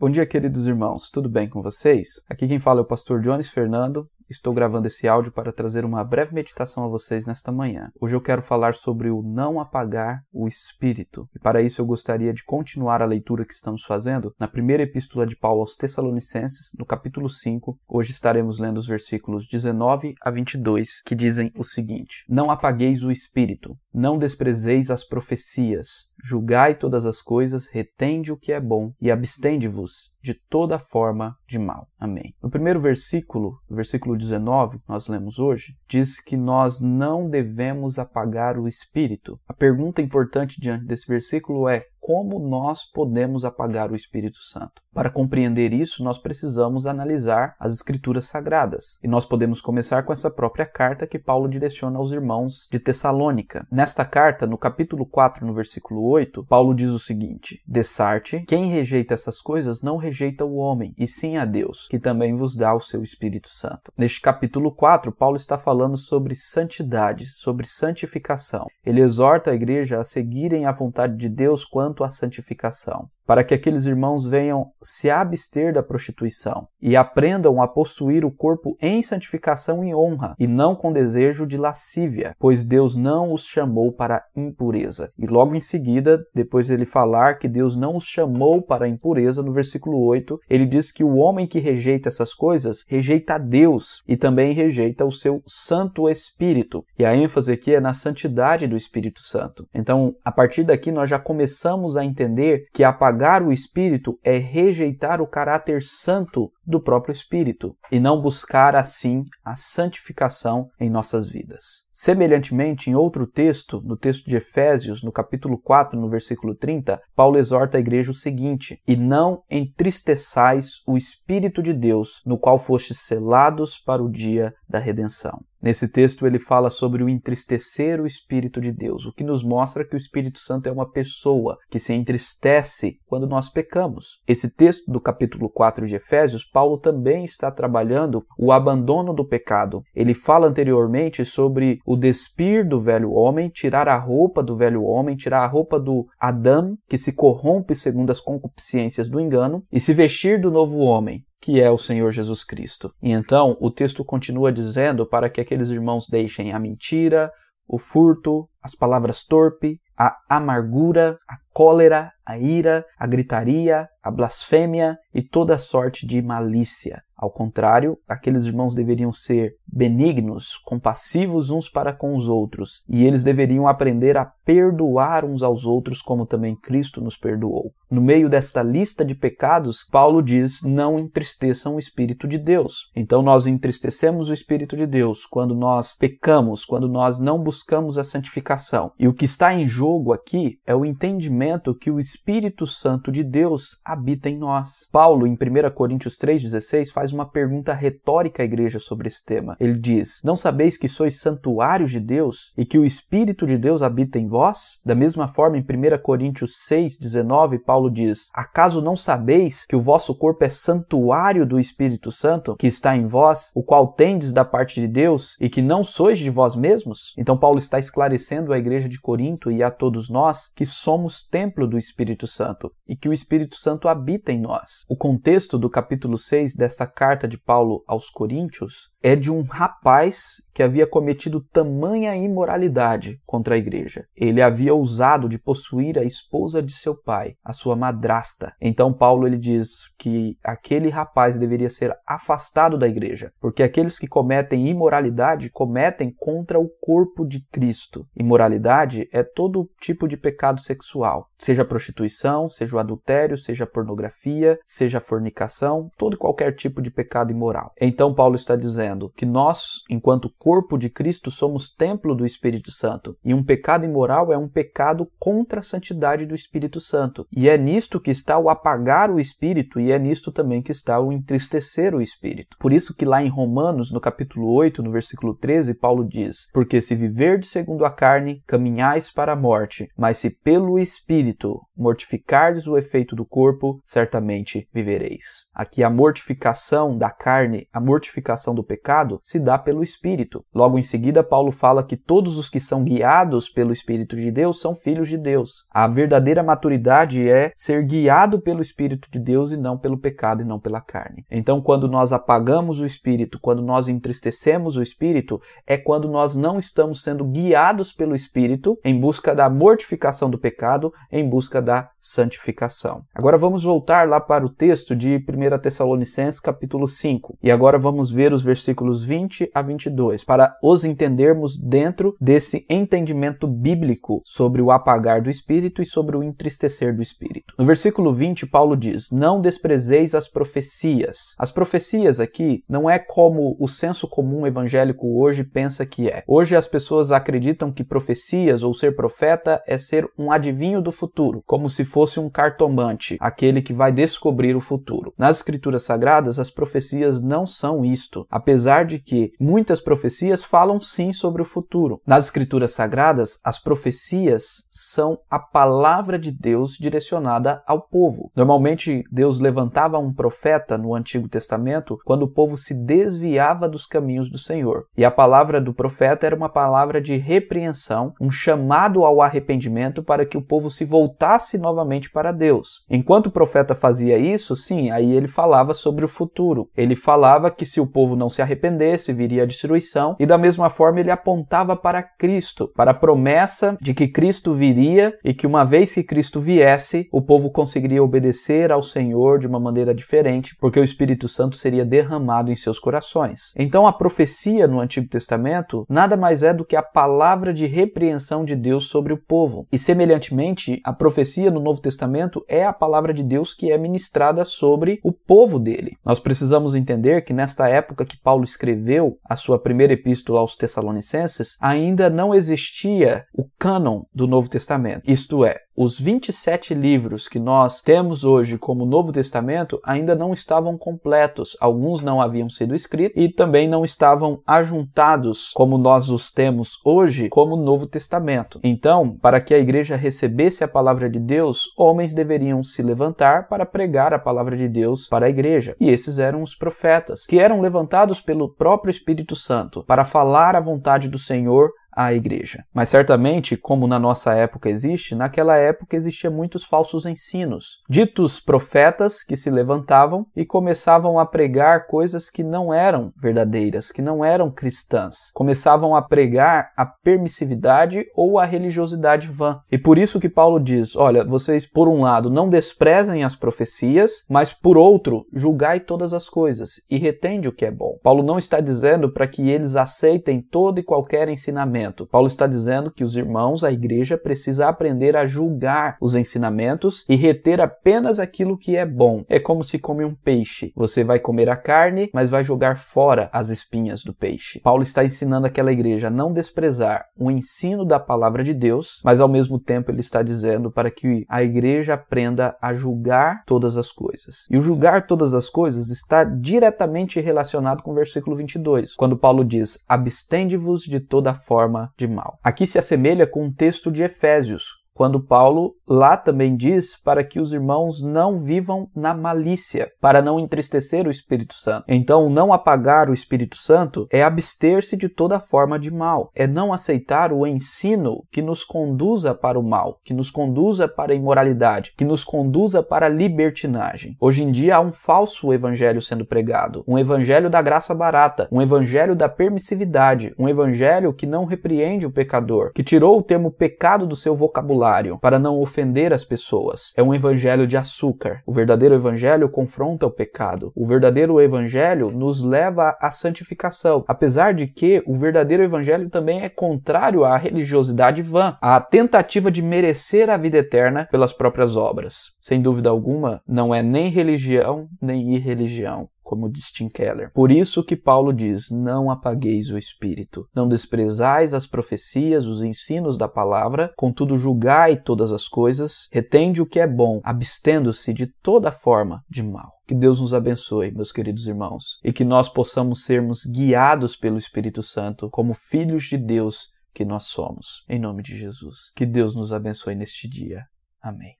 Bom dia, queridos irmãos. Tudo bem com vocês? Aqui quem fala é o pastor Jones Fernando. Estou gravando esse áudio para trazer uma breve meditação a vocês nesta manhã. Hoje eu quero falar sobre o não apagar o espírito. E para isso eu gostaria de continuar a leitura que estamos fazendo na primeira epístola de Paulo aos Tessalonicenses, no capítulo 5. Hoje estaremos lendo os versículos 19 a 22, que dizem o seguinte: Não apagueis o espírito, não desprezeis as profecias, julgai todas as coisas, retende o que é bom e abstende-vos de toda forma de mal. Amém. No primeiro versículo, versículo 19, que nós lemos hoje, diz que nós não devemos apagar o espírito. A pergunta importante diante desse versículo é: como nós podemos apagar o Espírito Santo. Para compreender isso, nós precisamos analisar as Escrituras Sagradas. E nós podemos começar com essa própria carta que Paulo direciona aos irmãos de Tessalônica. Nesta carta, no capítulo 4, no versículo 8, Paulo diz o seguinte: Dessarte, quem rejeita essas coisas não rejeita o homem, e sim a Deus, que também vos dá o seu Espírito Santo. Neste capítulo 4, Paulo está falando sobre santidade, sobre santificação. Ele exorta a igreja a seguirem a vontade de Deus quando quanto à santificação para que aqueles irmãos venham se abster da prostituição e aprendam a possuir o corpo em santificação e honra, e não com desejo de lascívia, pois Deus não os chamou para impureza. E logo em seguida, depois ele falar que Deus não os chamou para impureza, no versículo 8, ele diz que o homem que rejeita essas coisas rejeita a Deus e também rejeita o seu Santo Espírito. E a ênfase aqui é na santidade do Espírito Santo. Então, a partir daqui nós já começamos a entender que apagar o espírito é rejeitar o caráter santo do próprio espírito e não buscar assim a santificação em nossas vidas. Semelhantemente, em outro texto, no texto de Efésios, no capítulo 4, no versículo 30, Paulo exorta a igreja o seguinte: "E não entristeçais o espírito de Deus, no qual fostes selados para o dia da redenção." Nesse texto ele fala sobre o entristecer o Espírito de Deus, o que nos mostra que o Espírito Santo é uma pessoa que se entristece quando nós pecamos. Esse texto do capítulo 4 de Efésios, Paulo também está trabalhando o abandono do pecado. Ele fala anteriormente sobre o despir do velho homem, tirar a roupa do velho homem, tirar a roupa do Adão, que se corrompe segundo as concupiscências do engano, e se vestir do novo homem, que é o Senhor Jesus Cristo. E então o texto continua dizendo para que aqueles irmãos deixem a mentira, o furto, as palavras torpe, a amargura, a cólera, a ira, a gritaria, a blasfêmia e toda sorte de malícia. Ao contrário, aqueles irmãos deveriam ser benignos, compassivos uns para com os outros, e eles deveriam aprender a perdoar uns aos outros como também Cristo nos perdoou. No meio desta lista de pecados, Paulo diz: não entristeçam o Espírito de Deus. Então nós entristecemos o Espírito de Deus quando nós pecamos, quando nós não buscamos a santificação. E o que está em jogo aqui é o entendimento que o Espírito Santo de Deus habita em nós. Paulo, em 1 Coríntios 3,16, faz uma pergunta retórica à igreja sobre esse tema. Ele diz: Não sabeis que sois santuários de Deus e que o Espírito de Deus habita em vós? Da mesma forma, em 1 Coríntios 6,19, Paulo diz: Acaso não sabeis que o vosso corpo é santuário do Espírito Santo, que está em vós, o qual tendes da parte de Deus, e que não sois de vós mesmos? Então, Paulo está esclarecendo à igreja de Corinto e a todos nós que somos templo do Espírito Santo e que o Espírito Santo habita em nós. O contexto do capítulo 6 desta carta de Paulo aos Coríntios é de um rapaz que havia cometido tamanha imoralidade contra a igreja. Ele havia ousado de possuir a esposa de seu pai, a sua madrasta. Então Paulo ele diz que aquele rapaz deveria ser afastado da igreja, porque aqueles que cometem imoralidade cometem contra o corpo de Cristo. Imoralidade é todo tipo de pecado sexual, seja prostituição, seja o adultério, seja pornografia, seja fornicação, todo e qualquer tipo de pecado imoral. Então Paulo está dizendo que nós, enquanto corpo de Cristo, somos templo do Espírito Santo, e um pecado imoral é um pecado contra a santidade do Espírito Santo. E é nisto que está o apagar o espírito e é nisto também que está o entristecer o espírito. Por isso que lá em Romanos, no capítulo 8, no versículo 13, Paulo diz: "Porque se viverdes segundo a carne, caminhais para a morte, mas se pelo espírito mortificardes o efeito do corpo, certamente vivereis." Aqui a mortificação da carne, a mortificação do pecado pecado se dá pelo Espírito. Logo em seguida, Paulo fala que todos os que são guiados pelo Espírito de Deus são filhos de Deus. A verdadeira maturidade é ser guiado pelo Espírito de Deus e não pelo pecado e não pela carne. Então, quando nós apagamos o Espírito, quando nós entristecemos o Espírito, é quando nós não estamos sendo guiados pelo Espírito em busca da mortificação do pecado, em busca da santificação. Agora vamos voltar lá para o texto de 1 Tessalonicenses capítulo 5. E agora vamos ver os versículos 20 a 22 para os entendermos dentro desse entendimento bíblico sobre o apagar do espírito e sobre o entristecer do espírito. No versículo 20, Paulo diz: "Não desprezeis as profecias". As profecias aqui não é como o senso comum evangélico hoje pensa que é. Hoje as pessoas acreditam que profecias ou ser profeta é ser um adivinho do futuro, como se fosse um cartomante, aquele que vai descobrir o futuro. Nas escrituras sagradas, as profecias não são isto, apesar de que muitas profecias falam sim sobre o futuro. Nas escrituras sagradas, as profecias são a palavra de Deus direcionada ao povo. Normalmente, Deus levantava um profeta no Antigo Testamento quando o povo se desviava dos caminhos do Senhor. E a palavra do profeta era uma palavra de repreensão, um chamado ao arrependimento para que o povo se voltasse novamente para Deus. Enquanto o profeta fazia isso, sim, aí ele falava sobre o futuro. Ele falava que se o povo não se arrependesse, viria a destruição, e da mesma forma ele apontava para Cristo, para a promessa de que Cristo viria e que uma vez que Cristo viesse, o povo conseguiria obedecer ao Senhor de uma maneira diferente, porque o Espírito Santo seria derramado em seus corações. Então a profecia no Antigo Testamento nada mais é do que a palavra de repreensão de Deus sobre o povo. E semelhantemente, a profecia no Novo Testamento é a palavra de Deus que é ministrada sobre o povo dele. Nós precisamos entender que nesta época que Paulo escreveu a sua primeira epístola aos Tessalonicenses, ainda não existia o cânon do Novo Testamento. Isto é, os 27 livros que nós temos hoje como Novo Testamento ainda não estavam completos. Alguns não haviam sido escritos e também não estavam ajuntados como nós os temos hoje como Novo Testamento. Então, para que a igreja recebesse a palavra de Deus, homens deveriam se levantar para pregar a palavra de Deus para a igreja. E esses eram os profetas, que eram levantados pelo próprio Espírito Santo para falar a vontade do Senhor à igreja. Mas certamente, como na nossa época existe, naquela época existiam muitos falsos ensinos, ditos profetas que se levantavam e começavam a pregar coisas que não eram verdadeiras, que não eram cristãs. Começavam a pregar a permissividade ou a religiosidade vã. E por isso que Paulo diz: olha, vocês por um lado não desprezem as profecias, mas por outro julgai todas as coisas e retende o que é bom. Paulo não está dizendo para que eles aceitem todo e qualquer ensinamento Paulo está dizendo que os irmãos, a igreja, precisa aprender a julgar os ensinamentos e reter apenas aquilo que é bom. É como se come um peixe. Você vai comer a carne, mas vai jogar fora as espinhas do peixe. Paulo está ensinando aquela igreja a não desprezar o ensino da palavra de Deus, mas ao mesmo tempo ele está dizendo para que a igreja aprenda a julgar todas as coisas. E o julgar todas as coisas está diretamente relacionado com o versículo 22, quando Paulo diz: Abstende-vos de toda forma forma de mal. Aqui se assemelha com um texto de Efésios, quando Paulo lá também diz para que os irmãos não vivam na malícia, para não entristecer o Espírito Santo. Então, não apagar o Espírito Santo é abster-se de toda forma de mal, é não aceitar o ensino que nos conduza para o mal, que nos conduza para a imoralidade, que nos conduza para a libertinagem. Hoje em dia há um falso evangelho sendo pregado, um evangelho da graça barata, um evangelho da permissividade, um evangelho que não repreende o pecador, que tirou o termo pecado do seu vocabulário para não ofender as pessoas. É um evangelho de açúcar. O verdadeiro evangelho confronta o pecado. O verdadeiro evangelho nos leva à santificação. Apesar de que o verdadeiro evangelho também é contrário à religiosidade vã, à tentativa de merecer a vida eterna pelas próprias obras. Sem dúvida alguma, não é nem religião nem irreligião como diz Tim Keller. Por isso que Paulo diz: não apagueis o espírito, não desprezais as profecias, os ensinos da palavra, contudo julgai todas as coisas, retende o que é bom, abstendo-se de toda forma de mal. Que Deus nos abençoe, meus queridos irmãos, e que nós possamos sermos guiados pelo Espírito Santo como filhos de Deus que nós somos. Em nome de Jesus. Que Deus nos abençoe neste dia. Amém.